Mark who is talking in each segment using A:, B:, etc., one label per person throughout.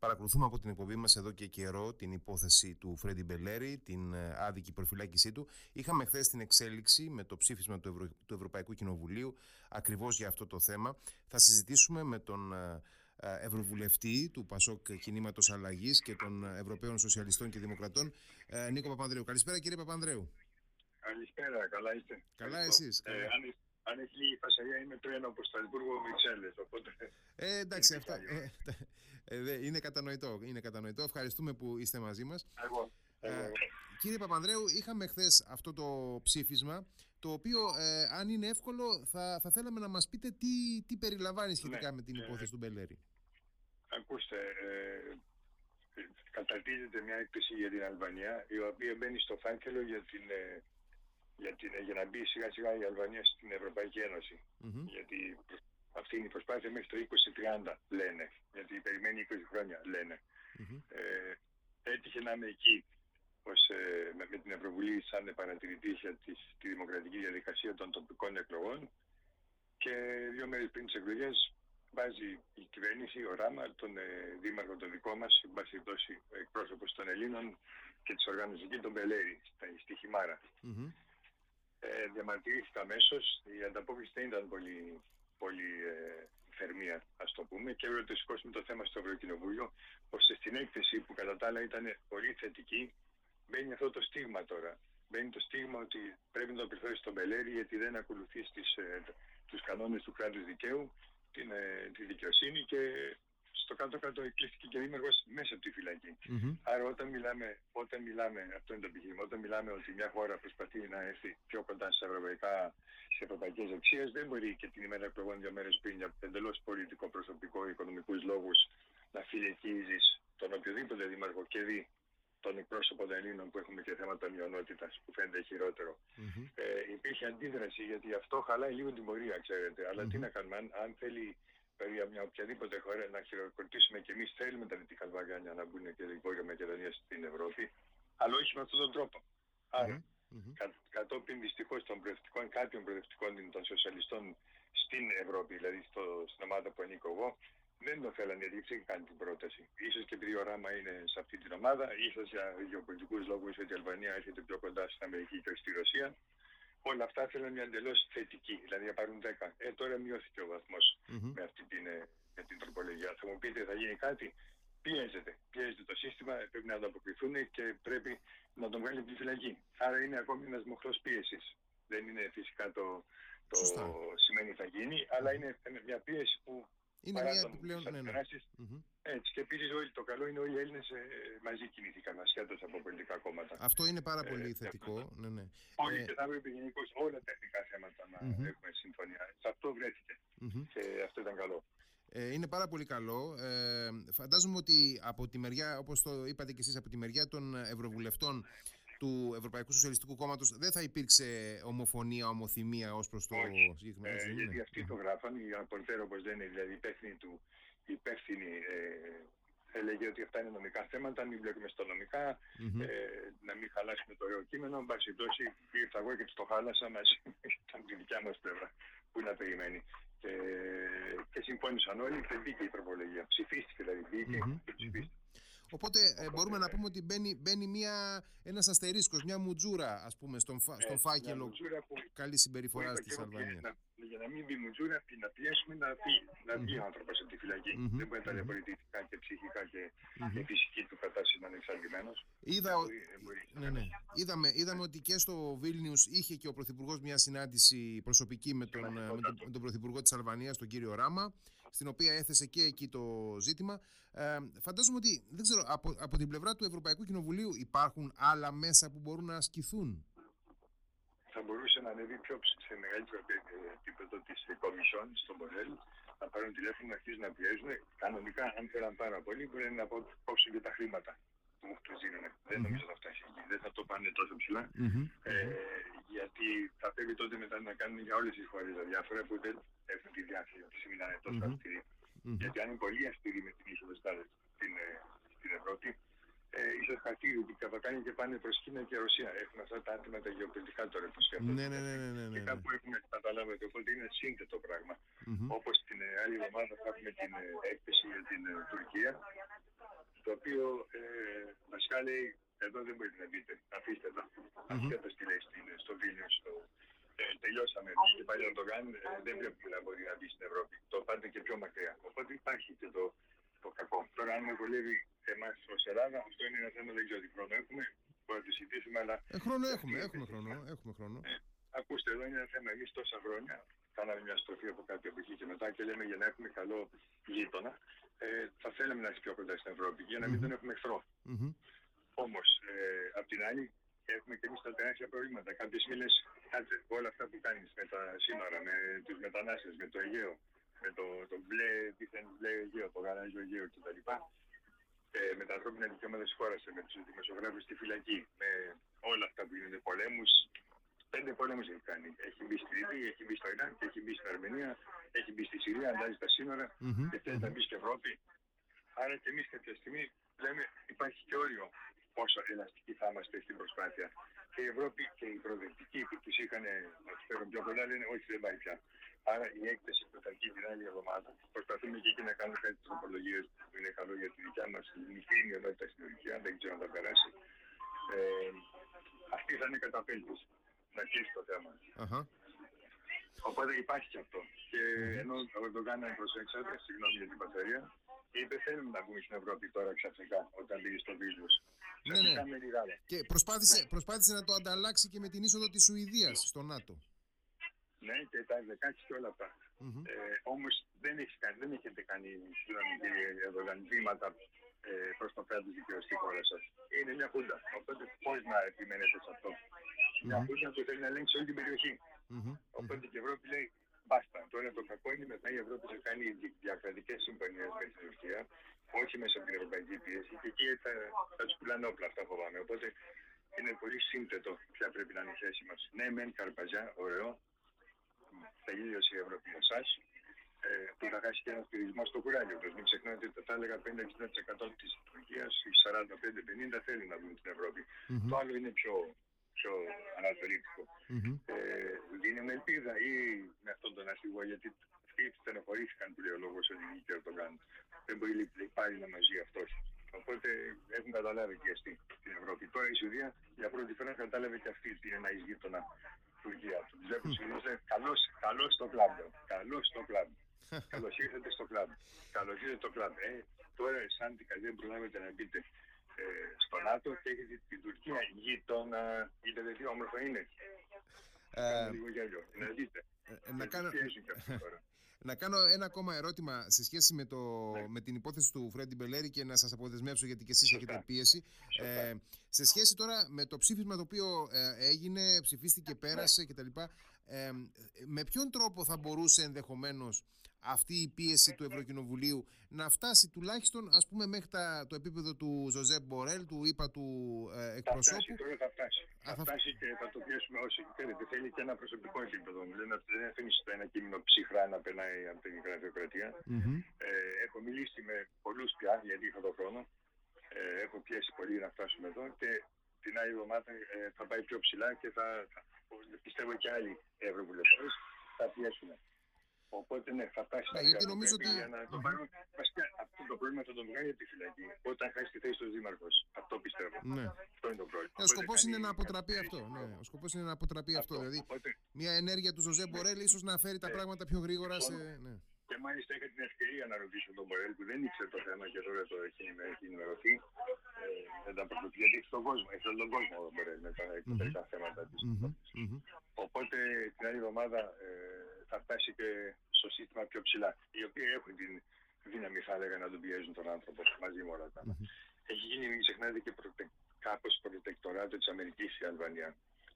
A: Παρακολουθούμε από την εκπομπή μας εδώ και καιρό την υπόθεση του Φρέντι Μπελέρη, την ε, άδικη προφυλάκησή του. Είχαμε χθες την εξέλιξη με το ψήφισμα του, Ευρω... του Ευρωπαϊκού Κοινοβουλίου ακριβώς για αυτό το θέμα. Θα συζητήσουμε με τον ε, ε, Ευρωβουλευτή του Πασόκ Κινήματος Αλλαγής και των Ευρωπαίων Σοσιαλιστών και Δημοκρατών, Νίκο Παπανδρέου. Καλησπέρα, κύριε Παπανδρέου.
B: Καλησπέρα, καλά είστε.
A: Καλά, εσείς.
B: Ε, αν έχει λίγη φασαρία είμαι τρένο από Σταλμπούργο Βρυξέλλες, οπότε...
A: Ε, εντάξει, αυτά ε, ε, είναι, κατανοητό, είναι κατανοητό. Ευχαριστούμε που είστε μαζί μας.
B: Εγώ. Ε,
A: κύριε Παπανδρέου, είχαμε χθες αυτό το ψήφισμα, το οποίο, ε, αν είναι εύκολο, θα, θα θέλαμε να μας πείτε τι, τι περιλαμβάνει σχετικά
B: ναι,
A: με την υπόθεση του Μπελέρη.
B: Ακούστε, ε, καταρτίζεται μια έκθεση για την Αλβανία, η οποία μπαίνει στο φάκελο για την για, την, για να μπει σιγά σιγά η Αλβανία στην Ευρωπαϊκή Γιατί αυτή είναι η προσπάθεια μέχρι το 2030 λένε. Γιατί περιμένει 20 χρόνια λένε. Ε, έτυχε να είμαι εκεί ως, ε, με, την Ευρωβουλή σαν παρατηρητή για τη δημοκρατική διαδικασία των τοπικών εκλογών. Και δύο μέρες πριν τις εκλογές βάζει η κυβέρνηση, ο Ράμα, τον ε, δήμαρχο τον δικό μας, εν πάση περιπτώσει εκπρόσωπος των Ελλήνων και της οργάνωσης εκεί, τον Μπελέρη, στη Χιμάρα ε, διαμαρτυρήθηκα αμέσως. Η ανταπόκριση δεν ήταν πολύ, πολύ ε, θερμία, ας το πούμε, και έπρεπε να το σηκώσουμε το θέμα στο Ευρωκοινοβούλιο, ώστε στην έκθεση που κατά τα άλλα ήταν πολύ θετική, μπαίνει αυτό το στίγμα τώρα. Μπαίνει το στίγμα ότι πρέπει να το επιφέρει στον Μπελέρη γιατί δεν ακολουθεί ε, τους κανόνες του κράτους δικαίου, την, ε, τη δικαιοσύνη και στο κάτω-κάτω εκλήθηκε και δήμαρχος μέσα από τη φυλακή. Mm-hmm. Άρα, όταν μιλάμε, όταν μιλάμε, αυτό είναι το επιχείρημα, όταν μιλάμε ότι μια χώρα προσπαθεί να έρθει πιο κοντά σε, ευρωπαϊκά, σε ευρωπαϊκές αξίες, δεν μπορεί και την ημέρα εκλογών δύο μέρες πριν για εντελώς πολιτικό, προσωπικό, οικονομικούς λόγους να φυλακίζεις τον οποιοδήποτε δήμαρχο και δει τον εκπρόσωπο των Ελλήνων που έχουμε και θέματα μειονότητας που φαίνεται χειρότερο. Mm-hmm. Ε, υπήρχε αντίδραση γιατί αυτό χαλάει λίγο την πορεία, ξέρετε. Αλλά mm-hmm. τι να κάνουμε, αν, αν θέλει για μια οποιαδήποτε χώρα να χειροκροτήσουμε και εμείς θέλουμε τα Δυτικά Βαλκάνια να μπουν και η Βόρεια Μακεδονία στην Ευρώπη, αλλά όχι με αυτόν τον τρόπο. Άρα, mm-hmm. κα, κατόπιν δυστυχώς των προεδρευτικών, κάποιων προεδρευτικών των σοσιαλιστών στην Ευρώπη, δηλαδή στο, στην ομάδα που ανήκω εγώ, δεν το θέλανε γιατί δεν κάνει την πρόταση. σω και επειδή ο Ράμα είναι σε αυτή την ομάδα, ίσως για γεωπολιτικούς λόγους ότι η Αλβανία έρχεται πιο κοντά στην Αμερική και στη Ρωσία. Όλα αυτά θέλουν μια εντελώς θετική, δηλαδή να πάρουν 10. Ε, τώρα μειώθηκε ο βαθμός mm-hmm. με αυτή την, ε, με την τροπολογία. Θα μου πείτε, θα γίνει κάτι; Πιέζεται. Πιέζεται το σύστημα, πρέπει να ανταποκριθούν και πρέπει να τον βγάλει από τη φυλακή. Άρα είναι ακόμη ένας μοχλός πίεσης. Δεν είναι φυσικά το, το σημαίνει θα γίνει, αλλά είναι μια πίεση που
A: είναι μια επιπλέον. Ναι, ναι.
B: Έτσι. Και επίσης το καλό είναι όλοι οι Έλληνες ε, μαζί κινήθηκαν ασχέτως από πολιτικά κόμματα.
A: Αυτό είναι πάρα πολύ ε, θετικό. Ναι, ναι.
B: Όλοι ε, και θα έπρεπε γενικώς όλα τα εθνικά θέματα να mm-hmm. έχουμε συμφωνία. Σε αυτό βρέθηκε. Mm-hmm. Και αυτό ήταν καλό.
A: Ε, είναι πάρα πολύ καλό. Ε, φαντάζομαι ότι από τη μεριά, όπως το είπατε και εσείς, από τη μεριά των Ευρωβουλευτών του Ευρωπαϊκού Σοσιαλιστικού Κόμματος δεν θα υπήρξε ομοφωνία, ομοθυμία ως προς το
B: Όχι. συγκεκριμένο ε, Γιατί αυτοί το γράφαν, η Απολτέρο όπως δεν είναι δηλαδή υπεύθυνη του, υπεύθυνη ε, έλεγε ότι αυτά είναι νομικά θέματα, μην μπλέκουμε στα νομικά, mm-hmm. ε, να μην χαλάσουμε το ωραίο κείμενο. Εν πάση περιπτώσει, ήρθα εγώ και το χάλασα μαζί με τη δικιά μας πλευρά που να περιμένει. Και, και συμφώνησαν όλοι και μπήκε η προπολογία. Ψηφίστηκε δηλαδή, μπήκε mm-hmm. και ψηφίστηκε.
A: Οπότε ε, μπορούμε να πούμε ότι μπαίνει, μπαίνει μια, ένας αστερίσκος, μια μουτζούρα ας πούμε στον, φα, στον φάκελο που, καλή συμπεριφορά της Αλβανίας.
B: Να, για να μην μπει μουτζούρα, να πιέσουμε να πει να βγει ο άνθρωπος από τη φυλακή. Mm-hmm. Δεν μπορεί να είναι πολιτικά και ψυχικά και mm-hmm. φυσική του κατάσταση να είναι εξαρτημένος.
A: Είδα, ναι, ναι. Είδαμε, είδαμε ότι και στο Βίλνιους είχε και ο Πρωθυπουργός μια συνάντηση προσωπική με τον, με τον, με τον Πρωθυπουργό της Αλβανίας, τον κύριο Ράμα, στην οποία έθεσε και εκεί το ζήτημα. Ε, φαντάζομαι ότι, δεν ξέρω, από, από την πλευρά του Ευρωπαϊκού Κοινοβουλίου υπάρχουν άλλα μέσα που μπορούν να ασκηθούν;
B: Θα μπορούσε να ανέβει πιο σε μεγαλύτερο επίπεδο της Κομισιόν στο Μπορέλ, να πάρουν τηλέφωνο να αρχίσουν να πιέζουν. Κανονικά, αν θέλαν πάρα πολύ, μπορεί να κόψουν και τα χρήματα που μου τους δίνουν. Mm-hmm. Δεν νομίζω ότι θα φτάσει εκεί. Δεν θα το πάνε τόσο ψηλά. Mm-hmm. Ε, γιατί θα πρέπει τότε μετά να κάνουν για όλες τις χώρες τα διάφορα που δεν έχουν τη διάθεση να μιλάνε τόσο mm-hmm. αυστηροί. Mm-hmm. Γιατί αν είναι πολύ αυστηροί με την είσοδο στην, ε, στην Ευρώπη, ε, ίσως χαρτί ότι τα Βαλκάνια και πάνε προς Κίνα και Ρωσία. Έχουν αυτά τα άτομα τα γεωπολιτικά τώρα που σκέφτονται.
A: Ναι, ναι, ναι, ναι, ναι,
B: Και κάπου έχουμε καταλάβει οπότε είναι σύνθετο πράγμα. Mm-hmm. Όπως την άλλη εβδομάδα θα έχουμε την έκθεση για την Τουρκία το οποίο ε, βασικά λέει εδώ δεν μπορείτε να μπείτε, αφήστε τα. Mm-hmm. Αφήστε τι λέει στο Βίλνιο, στο, ε, τελειώσαμε. Και πάλι το κάνει, ε, δεν βλέπουμε να μπορεί να μπει στην Ευρώπη. Το πάτε και πιο μακριά. Οπότε υπάρχει και το, το κακό. Τώρα, αν με βολεύει εμάς ως Ελλάδα, αυτό είναι ένα θέμα, δεν ξέρω τι χρόνο έχουμε. Μπορεί να το συζητήσουμε, αλλά.
A: Ε, χρόνο έχουμε, έχουμε χρόνο. Έχουμε χρόνο.
B: Ε, ακούστε, εδώ είναι ένα θέμα. Εμείς τόσα χρόνια κάναμε μια στροφή από κάτι από εκεί και μετά και λέμε για να έχουμε καλό γείτονα, ε, θα θέλαμε να είσαι πιο κοντά στην Ευρώπη για να μην mm-hmm. τον έχουμε εχθρό. Mm-hmm. Όμως, ε, απ' την άλλη, έχουμε και εμείς τα τεράστια προβλήματα. Κάποιες μήνες, κάτσε όλα αυτά που κάνεις με τα σύνορα, με τους μετανάστες, με το Αιγαίο, με το, το μπλε, δίθεν μπλε Αιγαίο, το γαλάζιο Αιγαίο κτλ. Ε, με τα ανθρώπινα δικαιώματα της χώρας, με τους δημοσιογράφους στη φυλακή, με όλα αυτά που γίνονται πολέμους. Πέντε πολέμους έχει κάνει. Έχει μπει στη Λιβύη, έχει μπει στο Ιράν, έχει μπει στην Αρμενία, έχει μπει στη Συρία, αλλάζει τα σύνορα mm-hmm. και θέλει να μπει στην Ευρώπη. Άρα και εμείς κάποια στιγμή λέμε υπάρχει και όριο πόσο ελαστικοί θα είμαστε στην προσπάθεια. Και η Ευρώπη και οι προοδευτικοί που τους είχαν να τους φέρουν πιο κοντά λένε όχι δεν πάει πια. Άρα η έκθεση που θα γίνει την άλλη εβδομάδα προσπαθούμε και εκεί να κάνουμε κάτι τροπολογίες που είναι καλό για τη δικιά μας μικρή ενότητα στην Τουρκία, δεν ξέρω αν θα περάσει. Ε, αυτή θα είναι καταπέλτηση να κλείσει το θέμα. Uh-huh. Οπότε υπάρχει και αυτό. Και ενώ ο Ερντογάν προσέξατε, συγγνώμη για την πατερία, είπε θέλουμε να βγούμε στην Ευρώπη τώρα ξαφνικά όταν πήγε στο Βίλνιου.
A: Ναι, ναι. Και προσπάθησε, προσπάθησε να το ανταλλάξει και με την είσοδο της Σουηδίας στο ΝΑΤΟ.
B: Ναι, και τα 16 και όλα αυτά. Mm-hmm. Ε, Όμως δεν, έχει, δεν έχετε κάνει συγγνώμη κύριε Ερντογάν βήματα ε, προς το κράτο δικαιοσύνης στη χώρα σας. Είναι μια χούντα. Οπότε πώς να επιμένετε σε αυτό; Mm-hmm. Μια χούντα που θέλει να ελέγξει όλη την περιοχή. Mm-hmm. Οπότε και η Ευρώπη λέει μπάστα. Τώρα το κακό είναι μετά η Ευρώπη θα κάνει διακρατικές συμφωνίες με την Τουρκία, όχι μέσα από την Ευρωπαϊκή πίεση και εκεί θα, θα τους πουλάνε όπλα αυτά φοβάμαι. Οπότε είναι πολύ σύνθετο ποια πρέπει να είναι η θέση μας. Ναι, μεν καρπαζιά, ωραίο. Τελείωσε η Ευρώπη με εσάς. Ε, που θα χάσει και ένα πυρισμό στο κουράγιο τους. Μην ξεχνάτε ότι θα έλεγα 50-60% της Τουρκίας, οι 45-50 θέλουν να βγουν στην Ευρώπη. Mm-hmm. Το άλλο είναι πιο πιο ανατολικό. Mm-hmm. Ε, δίνουμε ελπίδα ή με αυτόν τον αρχηγό, γιατί αυτοί στενοχωρήθηκαν που λέει ο λόγος ότι και το κάνουν. Δεν μπορεί πάλι να μαζί αυτός. Οπότε έχουν καταλάβει και αυτοί στην Ευρώπη. Τώρα η Σουηδία για πρώτη φορά κατάλαβε και αυτή την ένα γείτονα Τουρκία. Τους βλέπουν mm. καλώς καλώς στο κλαμπ. Καλώς στο κλαμπ. Καλώς ήρθατε στο κλαμπ. Καλώς ήρθατε στο κλαμπ. Ε, τώρα, σαν την δεν προλάβετε να μπείτε ε, στο ΝΑΤΟ και έχει την Τουρκία γείτονα. Είδατε τι όμορφο είναι; Ε, λίγο γέλιο. Να δείτε. Ε, να κάνω...
A: Να κάνω ένα ακόμα ερώτημα σε σχέση με, το, ναι. με την υπόθεση του Φρέντι Μπελέρη και να σας αποδεσμεύσω γιατί και εσείς έχετε πίεση. Ε, σε σχέση τώρα με το ψήφισμα το οποίο ε, έγινε, ψηφίστηκε, ναι. πέρασε κτλ. Ε, με ποιον τρόπο θα μπορούσε ενδεχομένως αυτή η πίεση του Ευρωκοινοβουλίου να φτάσει τουλάχιστον ας πούμε μέχρι τα, το επίπεδο του Ζωζέ Μπορέλ, του είπα του ε, εκπροσώπου.
B: Θα φτάσει, θα φτάσει. Α, θα... φτάσει και θα το πιέσουμε όσοι θέλετε. Θέλει και ένα προσωπικό επίπεδο. Δεν, δεν αφήνει ένα κείμενο ψυχρά να περνάει από την γραφειοκρατία. Mm-hmm. Ε, έχω μιλήσει με πολλούς πια, γιατί είχα τον χρόνο. Ε, έχω πιέσει πολύ να φτάσουμε εδώ και την άλλη εβδομάδα ε, θα πάει πιο ψηλά και θα, θα πιστεύω και άλλοι ευρωβουλευτές θα πιέσουμε. Οπότε ναι, θα φτάσει
A: ναι, γιατί νομίζω ότι...
B: για να το πάρουν. Βασικά αυτό το πρόβλημα θα το βγάλει από τη φυλακή. Όταν χάσει τη θέση του Δήμαρχος. Αυτό πιστεύω. Ναι. Αυτό είναι το πρόβλημα.
A: Ο σκοπός είναι να αποτραπεί αυτό. Ναι. Ο σκοπός είναι να αποτραπεί αυτό. αυτό. Δηλαδή, Οπότε... μια ενέργεια του Ζωζέ ναι. Μπορέλ ίσως να φέρει τα ναι. πράγματα πιο γρήγορα σε. Ναι.
B: Και μάλιστα είχα την ευκαιρία να ρωτήσω τον Μπορέλ που δεν ήξερε το θέμα και τώρα το έχει, έχει ενημερωθεί. Ε, δεν τα γιατί έχει τον κόσμο, έχει τον κόσμο ο Μπορέλ με τα εξωτερικά θέματα της. Οπότε την άλλη εβδομάδα ε, θα φτάσει και στο σύστημα πιο ψηλά. Οι οποίοι έχουν την δύναμη, θα έλεγα, να τον πιέζουν τον άνθρωπο μαζί με όλα αυτά. Έχει γίνει, μην ξεχνάτε, και προτε... κάπως προτεκτοράτο της Αμερικής η Αλβανία.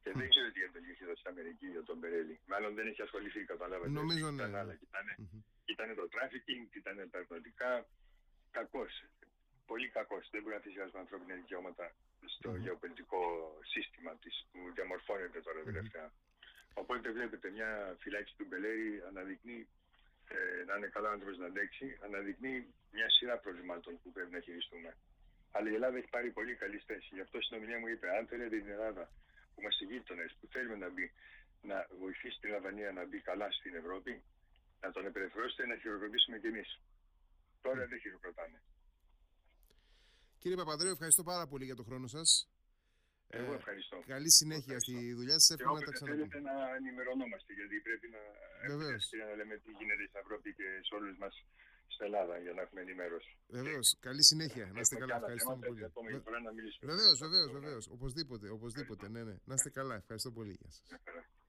B: Και δεν ξέρω τι εντολή εδώ στην Αμερική για τον Περέλη. Μάλλον δεν έχει ασχοληθεί, καταλάβατε.
A: Νομίζω ναι.
B: Ήταν, άλλα. Ήταν, ήταν το τράφικινγκ, ήταν τα ναρκωτικά. Κακώς. Πολύ κακώς. Δεν μπορεί να θυσιάσει ανθρώπινα δικαιώματα στο γεωπολιτικό σύστημα της που διαμορφώνεται τώρα τελευταία. Οπότε βλέπετε μια φυλάκιση του Μπελέρη αναδεικνύει ε, να είναι καλά άνθρωπο να αντέξει, αναδεικνύει μια σειρά προβλημάτων που πρέπει να χειριστούμε. Αλλά η Ελλάδα έχει πάρει πολύ καλή θέση. Γι' αυτό στην ομιλία μου είπε: Αν θέλετε την Ελλάδα που είμαστε γείτονες, που θέλουμε να μπει, να βοηθήσει την Αλβανία να μπει καλά στην Ευρώπη, να τον επερευθρώσετε να χειροκροτήσουμε κι εμείς. Τώρα δεν χειροκροτάνε.
A: Κύριε Παπαδρέου, ευχαριστώ πάρα πολύ για τον χρόνο σας.
B: Εγώ ευχαριστώ.
A: Καλή συνέχεια
B: Ευχαριστώ.
A: στη δουλειά σας.
B: Και
A: Εύχομαι να τα
B: όποτε
A: ξαναπούμε.
B: θέλετε να ενημερωνόμαστε, γιατί πρέπει να έχουμε
A: Βεβαίως.
B: ευκαιρία να λέμε τι γίνεται στην Ευρώπη και σε όλους μας στην Ελλάδα για να έχουμε ενημέρωση.
A: Βεβαίως. Καλή συνέχεια. Να είστε
B: Έχουμε
A: καλά.
B: και άλλα
A: Ευχαριστούμε
B: θέματα,
A: πολύ.
B: την επόμενη φορά να μιλήσουμε.
A: Βεβαίως, βεβαίως, βεβαίως. Οπωσδήποτε, οπωσδήποτε. Ναι, ναι. Να είστε καλά. Ευχαριστώ πολύ. Γεια σας.
B: Μια χαρά. Γεια.